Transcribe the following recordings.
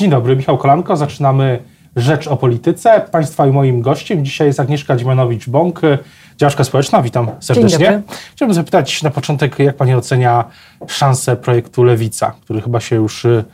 Dzień dobry, Michał Kolanko. Zaczynamy Rzecz o Polityce. Państwa i moim gościem dzisiaj jest Agnieszka Dzimanowicz-Bąk, działaczka społeczna. Witam serdecznie. Chciałbym zapytać na początek, jak Pani ocenia szansę projektu Lewica, który chyba się już y,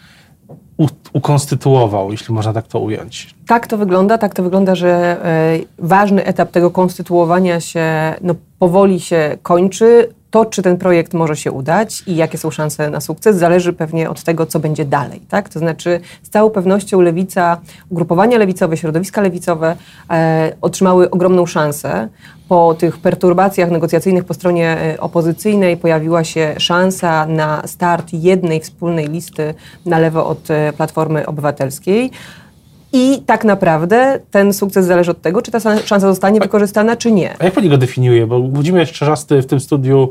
ukonstytuował, jeśli można tak to ująć. Tak to wygląda, tak to wygląda, że e, ważny etap tego konstytuowania się no, powoli się kończy. To, czy ten projekt może się udać i jakie są szanse na sukces, zależy pewnie od tego, co będzie dalej. Tak? To znaczy, z całą pewnością lewica, ugrupowania lewicowe, środowiska lewicowe e, otrzymały ogromną szansę. Po tych perturbacjach negocjacyjnych po stronie e, opozycyjnej pojawiła się szansa na start jednej wspólnej listy na lewo od e, Platformy Obywatelskiej. I tak naprawdę ten sukces zależy od tego, czy ta szansa zostanie wykorzystana, czy nie. A jak pani go definiuje? Bo Włodzimierz Czerzasty w tym studiu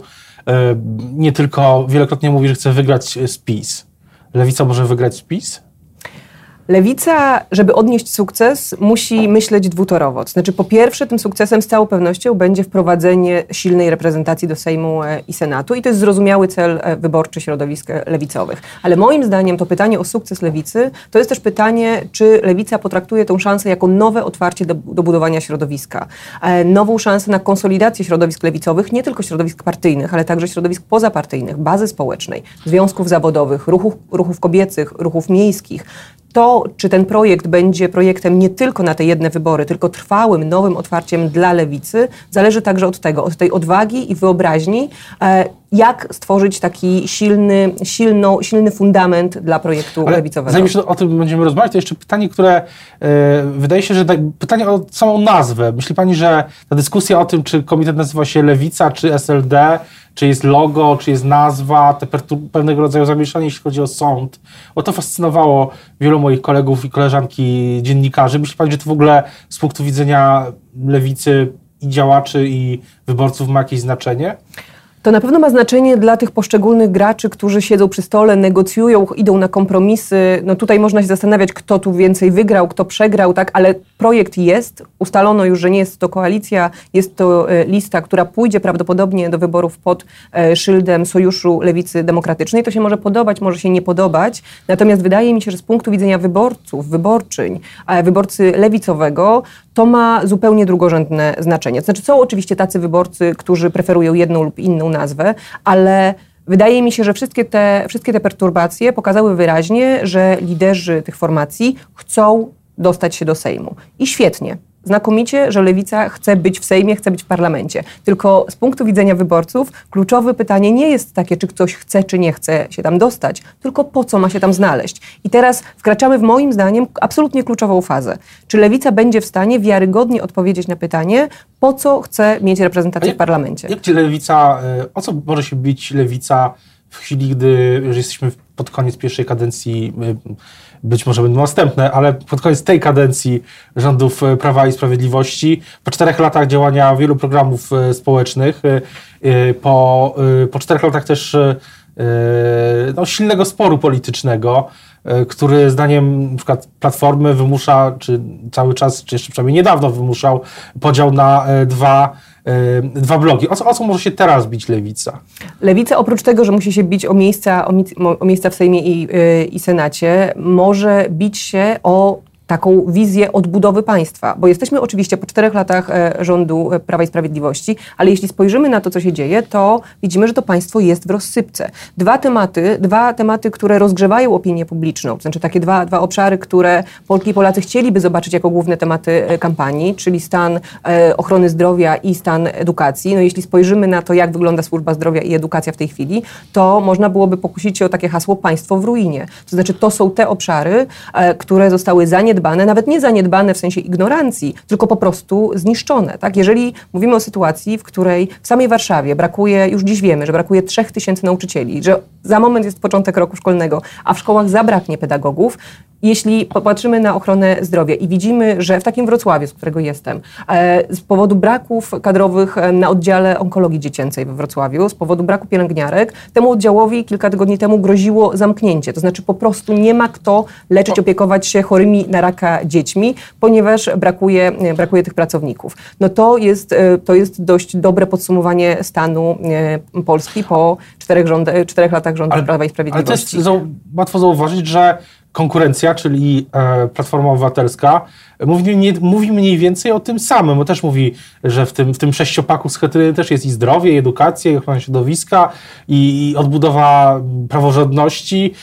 nie tylko wielokrotnie mówi, że chce wygrać z PiS. Lewica może wygrać z PiS? Lewica, żeby odnieść sukces, musi myśleć dwutorowo. To znaczy, po pierwsze, tym sukcesem z całą pewnością będzie wprowadzenie silnej reprezentacji do Sejmu e, i Senatu i to jest zrozumiały cel e, wyborczy środowisk e, lewicowych. Ale moim zdaniem to pytanie o sukces lewicy to jest też pytanie, czy lewica potraktuje tę szansę jako nowe otwarcie do, do budowania środowiska. Nową szansę na konsolidację środowisk lewicowych, nie tylko środowisk partyjnych, ale także środowisk pozapartyjnych, bazy społecznej, związków zawodowych, ruchów, ruchów kobiecych, ruchów miejskich to, czy ten projekt będzie projektem nie tylko na te jedne wybory, tylko trwałym, nowym otwarciem dla lewicy, zależy także od tego, od tej odwagi i wyobraźni, e, jak stworzyć taki silny, silno, silny fundament dla projektu Ale lewicowego. Zanim jeszcze o tym będziemy rozmawiać, to jeszcze pytanie, które yy, wydaje się, że pytanie o samą nazwę. Myśli Pani, że ta dyskusja o tym, czy komitet nazywa się Lewica, czy SLD, czy jest logo, czy jest nazwa, te pewnego rodzaju zamieszanie, jeśli chodzi o sąd. O to fascynowało wielu moich kolegów i koleżanki dziennikarzy. Myśli Pani, że to w ogóle z punktu widzenia lewicy i działaczy i wyborców ma jakieś znaczenie? To na pewno ma znaczenie dla tych poszczególnych graczy, którzy siedzą przy stole, negocjują, idą na kompromisy. No tutaj można się zastanawiać, kto tu więcej wygrał, kto przegrał, tak, ale projekt jest. Ustalono już, że nie jest to koalicja, jest to e, lista, która pójdzie prawdopodobnie do wyborów pod e, szyldem Sojuszu Lewicy Demokratycznej. To się może podobać, może się nie podobać. Natomiast wydaje mi się, że z punktu widzenia wyborców, wyborczyń, wyborcy lewicowego, to ma zupełnie drugorzędne znaczenie. Znaczy są oczywiście tacy wyborcy, którzy preferują jedną lub inną nazwę, ale wydaje mi się, że wszystkie te, wszystkie te perturbacje pokazały wyraźnie, że liderzy tych formacji chcą dostać się do Sejmu. I świetnie znakomicie, że lewica chce być w Sejmie, chce być w parlamencie. Tylko z punktu widzenia wyborców kluczowe pytanie nie jest takie, czy ktoś chce, czy nie chce się tam dostać, tylko po co ma się tam znaleźć. I teraz wkraczamy w moim zdaniem absolutnie kluczową fazę. Czy lewica będzie w stanie wiarygodnie odpowiedzieć na pytanie, po co chce mieć reprezentację jak, w parlamencie? Jak lewica, e, o co może się bić lewica w chwili, gdy już jesteśmy pod koniec pierwszej kadencji e, być może będą następne, ale pod koniec tej kadencji rządów e, Prawa i Sprawiedliwości, po czterech latach działania wielu programów e, społecznych, e, po, po czterech latach też no, silnego sporu politycznego, który zdaniem na przykład Platformy wymusza, czy cały czas, czy jeszcze przynajmniej niedawno wymuszał podział na dwa dwa bloki. O co, o co może się teraz bić lewica? Lewica oprócz tego, że musi się bić o miejsca, o, o miejsca w Sejmie i, yy, i Senacie, może bić się o taką wizję odbudowy państwa, bo jesteśmy oczywiście po czterech latach e, rządu e, Prawa i Sprawiedliwości, ale jeśli spojrzymy na to, co się dzieje, to widzimy, że to państwo jest w rozsypce. Dwa tematy, dwa tematy, które rozgrzewają opinię publiczną, to znaczy takie dwa, dwa obszary, które Polki i Polacy chcieliby zobaczyć jako główne tematy e, kampanii, czyli stan ochrony zdrowia i stan edukacji. No jeśli spojrzymy na to, jak wygląda służba zdrowia i edukacja w tej chwili, to można byłoby pokusić się o takie hasło państwo w ruinie. To znaczy to są te obszary, które zostały zaniedbane zaniedbane, nawet nie zaniedbane w sensie ignorancji, tylko po prostu zniszczone. Tak? Jeżeli mówimy o sytuacji, w której w samej Warszawie brakuje, już dziś wiemy, że brakuje 3000 nauczycieli, że za moment jest początek roku szkolnego, a w szkołach zabraknie pedagogów, jeśli popatrzymy na ochronę zdrowia i widzimy, że w takim Wrocławiu, z którego jestem, e, z powodu braków kadrowych e, na oddziale onkologii dziecięcej we Wrocławiu, z powodu braku pielęgniarek, temu oddziałowi kilka tygodni temu groziło zamknięcie. To znaczy po prostu nie ma kto leczyć, opiekować się chorymi na raka dziećmi, ponieważ brakuje, e, brakuje tych pracowników. No to jest, to jest dość dobre podsumowanie stanu Polski po czterech, rząd, czterech latach rządów Prawa i Sprawiedliwości. Ale to jest łatwo zauważyć, że konkurencja, czyli e, Platforma Obywatelska, mówi, nie, mówi mniej więcej o tym samym, bo też mówi, że w tym, w tym sześciopaku z Hetryny też jest i zdrowie, i edukacja, i ochrona środowiska, i, i odbudowa praworządności,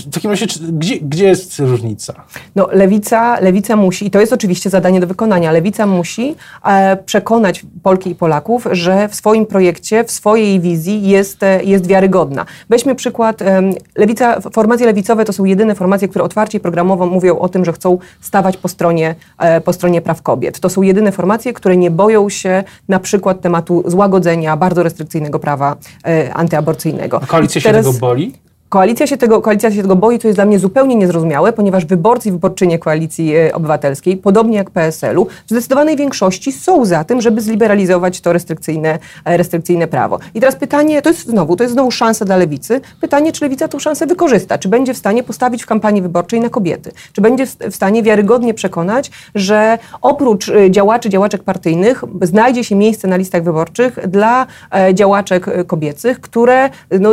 w takim razie, gdzie, gdzie jest różnica? No, lewica, lewica musi, i to jest oczywiście zadanie do wykonania, lewica musi e, przekonać Polki i Polaków, że w swoim projekcie, w swojej wizji jest, e, jest wiarygodna. Weźmy przykład, e, lewica, formacje lewicowe to są jedyne formacje, które otwarcie i programowo mówią o tym, że chcą stawać po stronie, e, po stronie praw kobiet. To są jedyne formacje, które nie boją się na przykład tematu złagodzenia bardzo restrykcyjnego prawa e, antyaborcyjnego. A koalicja się tego boli? Koalicja się, tego, koalicja się tego boi, co jest dla mnie zupełnie niezrozumiałe, ponieważ wyborcy i wyborczynie Koalicji e, Obywatelskiej, podobnie jak PSL-u, w zdecydowanej większości są za tym, żeby zliberalizować to restrykcyjne, e, restrykcyjne prawo. I teraz pytanie, to jest znowu, to jest znowu szansa dla Lewicy, pytanie, czy Lewica tę szansę wykorzysta, czy będzie w stanie postawić w kampanii wyborczej na kobiety, czy będzie w stanie wiarygodnie przekonać, że oprócz e, działaczy, działaczek partyjnych znajdzie się miejsce na listach wyborczych dla działaczek kobiecych, które no,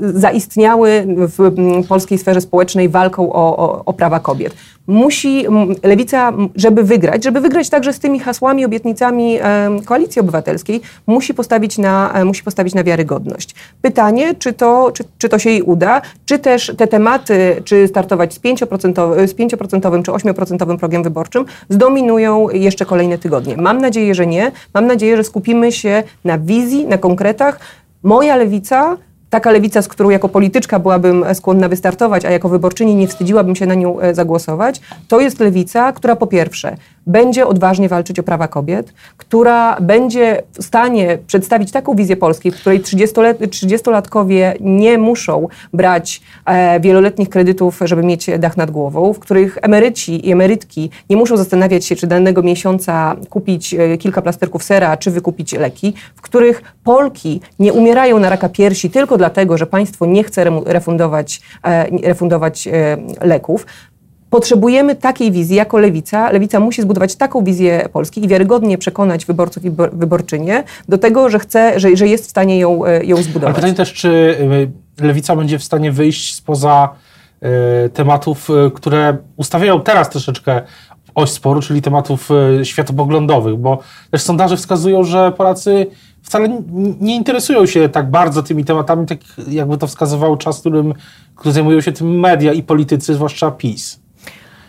zaistnieją istniały w polskiej sferze społecznej walką o, o, o prawa kobiet. Musi lewica, żeby wygrać, żeby wygrać także z tymi hasłami, obietnicami koalicji obywatelskiej, musi postawić na, e, musi postawić na wiarygodność. Pytanie, czy to, czy, czy to się jej uda, czy też te tematy, czy startować z 5%, z 5% czy 8% progiem wyborczym, zdominują jeszcze kolejne tygodnie. Mam nadzieję, że nie. Mam nadzieję, że skupimy się na wizji, na konkretach. Moja lewica taka lewica, z którą jako polityczka byłabym skłonna wystartować, a jako wyborczyni nie wstydziłabym się na nią e, zagłosować, to jest lewica, która po pierwsze będzie odważnie walczyć o prawa kobiet, która będzie w stanie przedstawić taką wizję Polski, w której 30-latkowie nie muszą brać e, wieloletnich kredytów, żeby mieć dach nad głową, w których emeryci i emerytki nie muszą zastanawiać się, czy danego miesiąca kupić e, kilka plasterków sera, czy wykupić leki, w których Polki nie umierają na raka piersi tylko dlatego, że państwo nie chce refundować, e, refundować e, leków. Potrzebujemy takiej wizji jako lewica. Lewica musi zbudować taką wizję Polski i wiarygodnie przekonać wyborców i wyborczynie do tego, że chce, że, że jest w stanie ją, e, ją zbudować. Ale pytanie też, czy lewica będzie w stanie wyjść spoza tematów, które ustawiają teraz troszeczkę oś sporu, czyli tematów światopoglądowych, bo też sondaże wskazują, że Polacy wcale nie interesują się tak bardzo tymi tematami, tak jakby to wskazywał czas, którym, który zajmują się tym media i politycy, zwłaszcza PiS.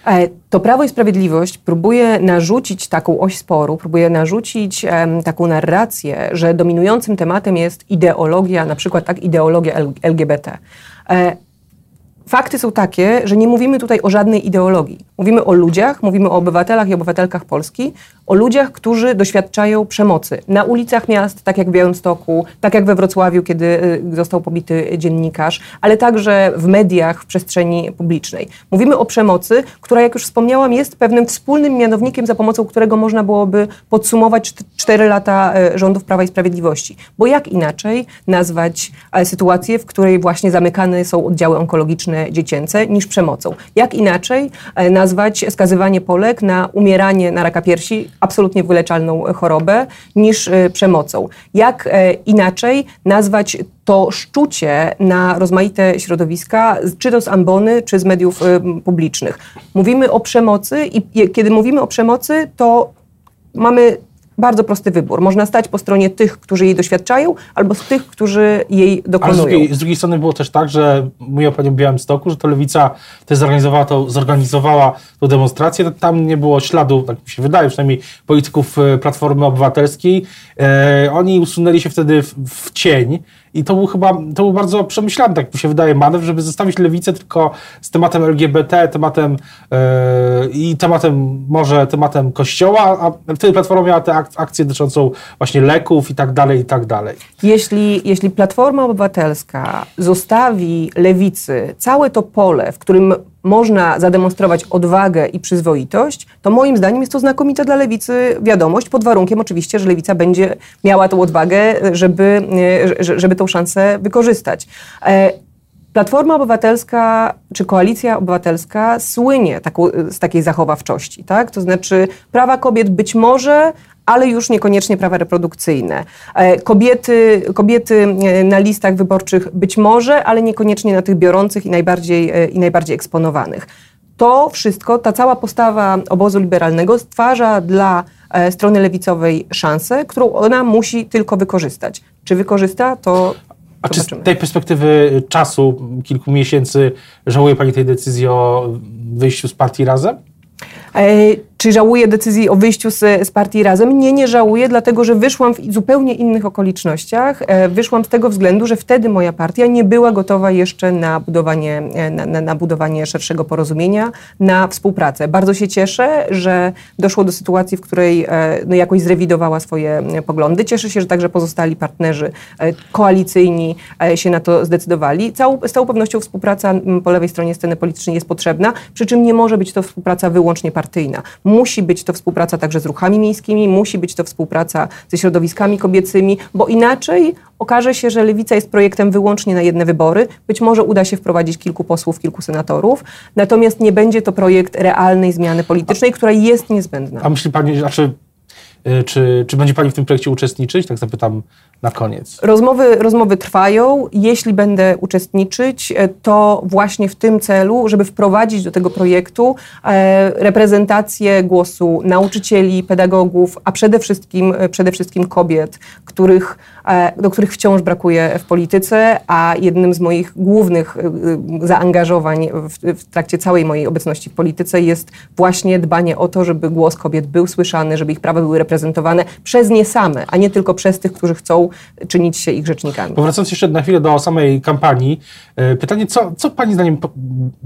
E, to Prawo i Sprawiedliwość próbuje narzucić taką oś sporu, próbuje narzucić taką narrację, że dominującym tematem jest ideologia, na przykład tak ideologia LGBT. Fakty są takie, że nie mówimy tutaj o żadnej ideologii. Mówimy o ludziach, mówimy o obywatelach i obywatelkach Polski, o ludziach, którzy doświadczają przemocy na ulicach miast, tak jak w Białymstoku, tak jak we Wrocławiu, kiedy y, został pobity dziennikarz, ale także w mediach, w przestrzeni publicznej. Mówimy o przemocy, która, jak już wspomniałam, jest pewnym wspólnym mianownikiem, za pomocą którego można byłoby podsumować cztery lata y, rządów Prawa i Sprawiedliwości. Bo jak inaczej nazwać e, sytuację, w której właśnie zamykane są oddziały onkologiczne dziecięce, niż przemocą? Jak inaczej e, nazwać skazywanie Polek na umieranie na raka piersi, absolutnie wyleczalną chorobę niż e, przemocą. Jak e, inaczej nazwać to szczucie na rozmaite środowiska, czy to z ambony, czy z mediów publicznych. Mówimy o przemocy i kiedy mówimy o przemocy, to mamy bardzo prosty wybór. Można stać po stronie tych, którzy jej doświadczają, albo z tych, którzy jej dokonują. Ale z drugiej, z drugiej strony było też tak, że Pani o Białymstoku, że to Lewica też zorganizowała, to, zorganizowała tą demonstrację. Tam nie było śladu, tak mi się wydaje, przynajmniej polityków e, Platformy Obywatelskiej. E, oni usunęli się wtedy w, w cień. I to był chyba, to był bardzo przemyślany, tak mi się wydaje, manewr, żeby zostawić lewicę tylko z tematem LGBT, tematem yy, i tematem, może tematem kościoła, a wtedy Platforma miała tę ak akcję dotyczącą właśnie leków i tak dalej, i tak dalej. Jeśli, jeśli Platforma Obywatelska zostawi lewicy całe to pole, w którym można zademonstrować odwagę i przyzwoitość, to moim zdaniem jest to znakomita dla lewicy wiadomość, pod warunkiem oczywiście, że lewica będzie miała tą odwagę, żeby, e, żeby tą szansę wykorzystać. E, Platforma Obywatelska czy Koalicja Obywatelska słynie taką, z takiej zachowawczości, tak? To znaczy prawa kobiet być może, ale już niekoniecznie prawa reprodukcyjne. E, kobiety, kobiety e, na listach wyborczych być może, ale niekoniecznie na tych biorących i najbardziej, e, i najbardziej eksponowanych. To wszystko, ta cała postawa obozu liberalnego stwarza dla strony lewicowej szansę, którą ona musi tylko wykorzystać. Czy wykorzysta, to a czy z tej perspektywy czasu, kilku miesięcy, żałuje Pani tej decyzji o wyjściu z partii razem? Czy żałuję decyzji o wyjściu z, z partii razem? Nie, nie żałuję, dlatego że wyszłam w zupełnie innych okolicznościach. E, wyszłam z tego względu, że wtedy moja partia nie była gotowa jeszcze na budowanie, e, na, na, na budowanie szerszego porozumienia, na współpracę. Bardzo się cieszę, że doszło do sytuacji, w której e, no, jakoś zrewidowała swoje poglądy. Cieszę się, że także pozostali partnerzy koalicyjni się na to zdecydowali. Całą, z całą pewnością współpraca po lewej stronie sceny politycznej jest potrzebna, przy czym nie może być to współpraca wyłącznie partyjna. Musi być to współpraca także z ruchami miejskimi, musi być to współpraca ze środowiskami kobiecymi, bo inaczej okaże się, że lewica jest projektem wyłącznie na jedne wybory. Być może uda się wprowadzić kilku posłów, kilku senatorów, natomiast nie będzie to projekt realnej zmiany politycznej, która jest niezbędna. A myśli pani, znaczy czy, czy będzie Pani w tym projekcie uczestniczyć? Tak zapytam na koniec. Rozmowy, rozmowy trwają. Jeśli będę uczestniczyć, e, to właśnie w tym celu, żeby wprowadzić do tego projektu e, reprezentację głosu nauczycieli, pedagogów, a przede wszystkim, e, przede wszystkim kobiet, których, do których wciąż brakuje w polityce, a jednym z moich głównych zaangażowań w, w trakcie całej mojej obecności w polityce jest właśnie dbanie o to, żeby głos kobiet był słyszany, żeby ich prawa były reprezentowane reprezentowane przez nie same, a nie tylko przez tych, którzy chcą czynić się ich rzecznikami. Powracając jeszcze na chwilę do samej kampanii, e, pytanie, co, co Pani zdaniem po,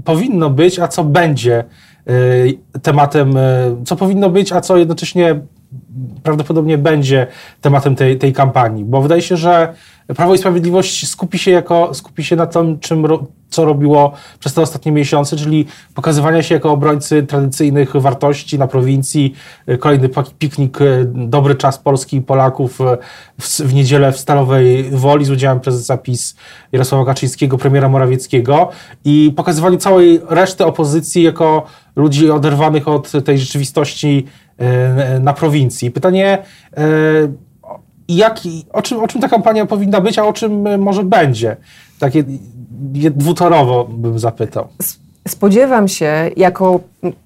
powinno być, a co będzie e, tematem, e, co powinno być, a co jednocześnie prawdopodobnie będzie tematem tej, tej kampanii, bo wydaje się, że Prawo i Sprawiedliwość skupi się, jako, skupi się na tym, czym, co robiło przez te ostatnie miesiące, czyli pokazywania się jako obrońcy tradycyjnych wartości na prowincji. Kolejny piknik, e, dobry czas Polski i Polaków e, w, w niedzielę w Stalowej Woli z udziałem prezesa PiS Jarosława Kaczyńskiego, premiera Morawieckiego i pokazywanie całej reszty opozycji jako ludzi oderwanych od tej rzeczywistości e, na prowincji. Pytanie, jak, o, czym, o czym ta kampania powinna być, a o czym może będzie? Takie dwutorowo bym zapytał. Spodziewam się, jako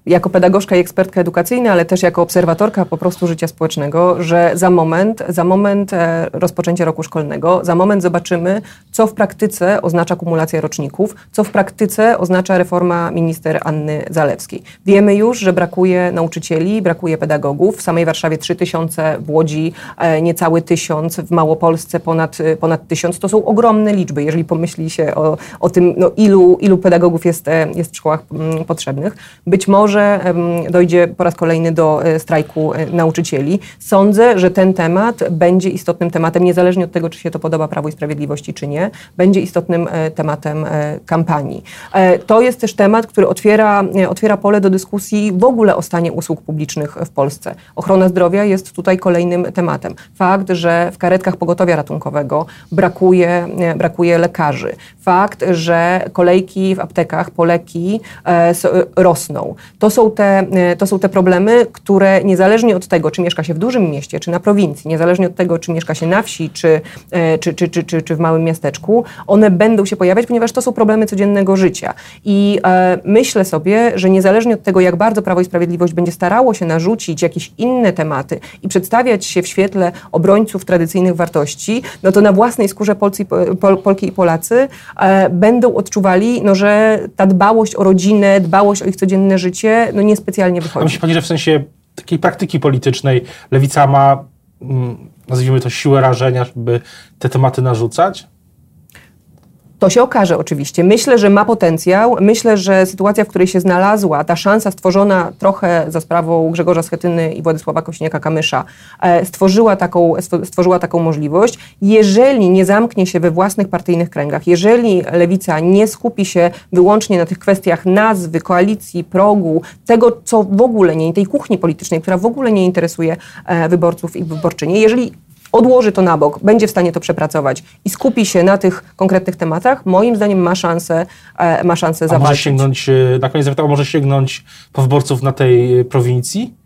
jako pedagogzka i ekspertka edukacyjna, ale też jako obserwatorka po prostu życia społecznego, że za moment, za moment e, rozpoczęcia roku szkolnego, za moment zobaczymy, co w praktyce oznacza kumulacja roczników, co w praktyce oznacza reforma minister Anny Zalewskiej. Wiemy już, że brakuje nauczycieli, brakuje pedagogów. W samej Warszawie 3000, w Łodzi e, niecały tysiąc, w Małopolsce ponad, ponad tysiąc. To są ogromne liczby, jeżeli pomyśli się o, o tym, no, ilu, ilu pedagogów jest, e, jest w szkołach mm, potrzebnych. Być być może dojdzie po raz kolejny do e, strajku e, nauczycieli. Sądzę, że ten temat będzie istotnym tematem, niezależnie od tego, czy się to podoba Prawo i Sprawiedliwości, czy nie, będzie istotnym e, tematem kampanii. To jest też temat, który otwiera, otwiera pole do dyskusji w ogóle o stanie usług publicznych w Polsce. Ochrona zdrowia jest tutaj kolejnym tematem. Fakt, że w karetkach pogotowia ratunkowego brakuje, brakuje lekarzy. Fakt, że kolejki w aptekach po leki rosną. To są, te, e, to są te problemy, które niezależnie od tego, czy mieszka się w dużym mieście, czy na prowincji, niezależnie od tego, czy mieszka się na wsi, czy, e, czy, czy, czy, czy, czy w małym miasteczku, one będą się pojawiać, ponieważ to są problemy codziennego życia. I e, myślę sobie, że niezależnie od tego, jak bardzo Prawo i Sprawiedliwość będzie starało się narzucić jakieś inne tematy i przedstawiać się w świetle obrońców tradycyjnych wartości, no to na własnej skórze Polcy, Pol, Polki i Polacy e, będą odczuwali, no, że ta dbałość o rodzinę, dbałość o ich codzienne życie no niespecjalnie wychodzi. A myśli Pani, że w sensie takiej praktyki politycznej lewica ma, mm, nazwijmy to, siłę rażenia, żeby te tematy narzucać? To się okaże oczywiście. Myślę, że ma potencjał. Myślę, że sytuacja, w której się znalazła, ta szansa stworzona trochę za sprawą Grzegorza Schetyny i Władysława Kośniaka-Kamysza, e, stworzyła taką, stworzyła taką możliwość. Jeżeli nie zamknie się we własnych partyjnych kręgach, jeżeli lewica nie skupi się wyłącznie na tych kwestiach nazwy, koalicji, progu, tego, co w ogóle nie, tej kuchni politycznej, która w ogóle nie interesuje e, wyborców i wyborczynie, jeżeli odłoży to na bok, będzie w stanie to przepracować i skupi się na tych konkretnych tematach, moim zdaniem ma szansę, e, ma szansę zawalczyć. może sięgnąć, e, na koniec zapytał, może sięgnąć po wyborców na tej e, prowincji?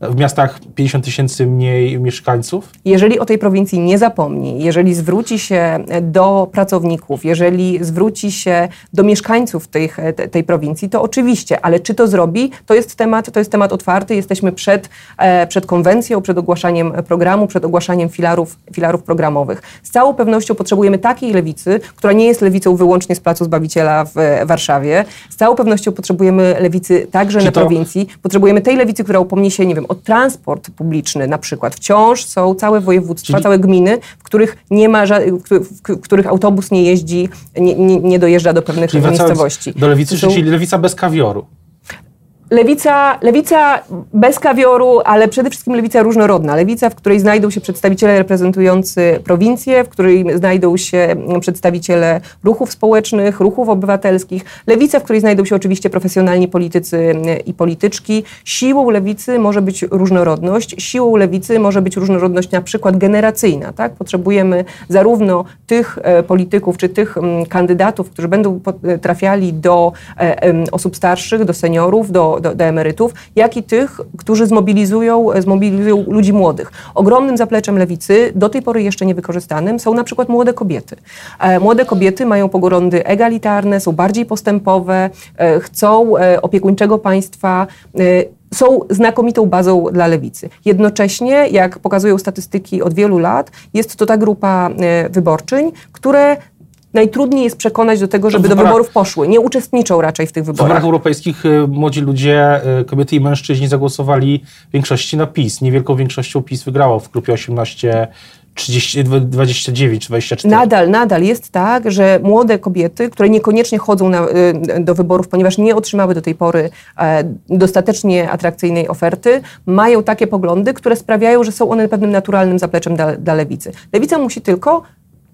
W miastach 50 tysięcy mniej mieszkańców? Jeżeli o tej prowincji nie zapomni, jeżeli zwróci się do pracowników, jeżeli zwróci się do mieszkańców tej, tej prowincji, to oczywiście, ale czy to zrobi, to jest temat, to jest temat otwarty. Jesteśmy przed, e, przed konwencją, przed ogłaszaniem programu, przed ogłaszaniem filarów, filarów programowych. Z całą pewnością potrzebujemy takiej lewicy, która nie jest lewicą wyłącznie z Placu Zbawiciela w Warszawie. Z całą pewnością potrzebujemy lewicy także czy na to... prowincji. Potrzebujemy tej lewicy, która upomni się, nie wiem, o transport publiczny na przykład. Wciąż są całe województwa, Czyli... całe gminy, w których nie ma, w których autobus nie jeździ, nie, nie, nie dojeżdża do pewnych Czyli miejscowości. Do lewicy, są... czyli lewica bez kawioru. Lewica, lewica bez kawioru, ale przede wszystkim lewica różnorodna. Lewica, w której znajdą się przedstawiciele reprezentujący prowincję, w której znajdą się przedstawiciele ruchów społecznych, ruchów obywatelskich. Lewica, w której znajdą się oczywiście profesjonalni politycy i polityczki. Siłą lewicy może być różnorodność. Siłą lewicy może być różnorodność na przykład generacyjna. Tak? Potrzebujemy zarówno tych e, polityków, czy tych kandydatów, którzy będą trafiali do e, osób starszych, do seniorów, do do, do, emerytów, jak i tych, którzy zmobilizują, zmobilizują ludzi młodych. Ogromnym zapleczem lewicy, do tej pory jeszcze niewykorzystanym, są na przykład młode kobiety. E, młode kobiety mają poglądy egalitarne, są bardziej postępowe, e, chcą e, opiekuńczego państwa, są znakomitą bazą dla lewicy. Jednocześnie, jak pokazują statystyki od wielu lat, jest to ta grupa wyborczyń, które najtrudniej jest przekonać do tego, żeby do wyborów poszły. Nie uczestniczą raczej w tych wyborach. W wyborach europejskich y, młodzi ludzie, y, kobiety i mężczyźni zagłosowali w większości na PiS. Niewielką większością PiS wygrało w grupie 18 30, 29 czy 24. Nadal, nadal jest tak, że młode kobiety, które niekoniecznie chodzą na, y, do wyborów, ponieważ nie otrzymały do tej pory e, dostatecznie atrakcyjnej oferty, mają takie poglądy, które sprawiają, że są one pewnym naturalnym zapleczem dla, dla lewicy. Lewica musi tylko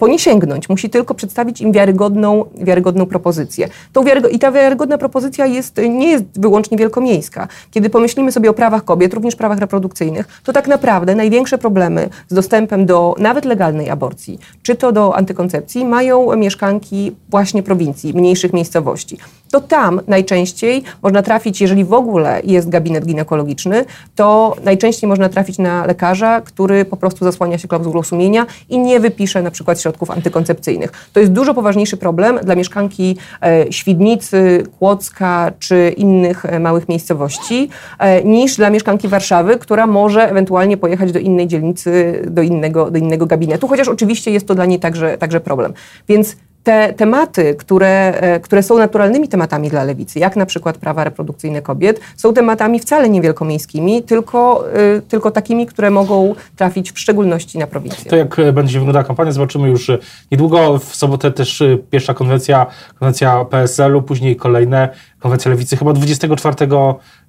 po nie sięgnąć. Musi tylko przedstawić im wiarygodną, wiarygodną propozycję. Tą wiarygo I ta wiarygodna propozycja jest, nie jest wyłącznie wielkomiejska. Kiedy pomyślimy sobie o prawach kobiet, również prawach reprodukcyjnych, to tak naprawdę największe problemy z dostępem do nawet legalnej aborcji, czy to do antykoncepcji, mają mieszkanki właśnie prowincji, mniejszych miejscowości. To tam najczęściej można trafić, jeżeli w ogóle jest gabinet ginekologiczny, to najczęściej można trafić na lekarza, który po prostu zasłania się klauzulą sumienia i nie wypisze na przykład środków antykoncepcyjnych. To jest dużo poważniejszy problem dla mieszkanki e, Świdnicy, Kłodzka czy innych e, małych miejscowości e, niż dla mieszkanki Warszawy, która może ewentualnie pojechać do innej dzielnicy, do innego, do innego gabinetu, chociaż oczywiście jest to dla niej także, także problem. Więc te tematy, które, e, które są naturalnymi tematami dla lewicy, jak na przykład prawa reprodukcyjne kobiet, są tematami wcale nie wielkomiejskimi, tylko, e, tylko takimi, które mogą trafić w szczególności na prowincję. To jak będzie wyglądała kampania, zobaczymy już niedługo. W sobotę też e, pierwsza konwencja, konwencja PSL-u, później kolejne konwencja lewicy, chyba 24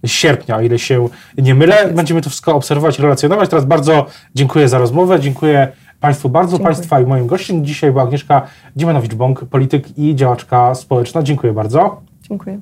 sierpnia, o ile się nie mylę. Tak Będziemy to wszystko obserwować, relacjonować. Teraz bardzo dziękuję za rozmowę, dziękuję Państwu bardzo. Dziękuję. Państwa i moim gościem dzisiaj była Agnieszka Dziemanowicz-Bąk, polityk i działaczka społeczna. Dziękuję bardzo. Dziękuję.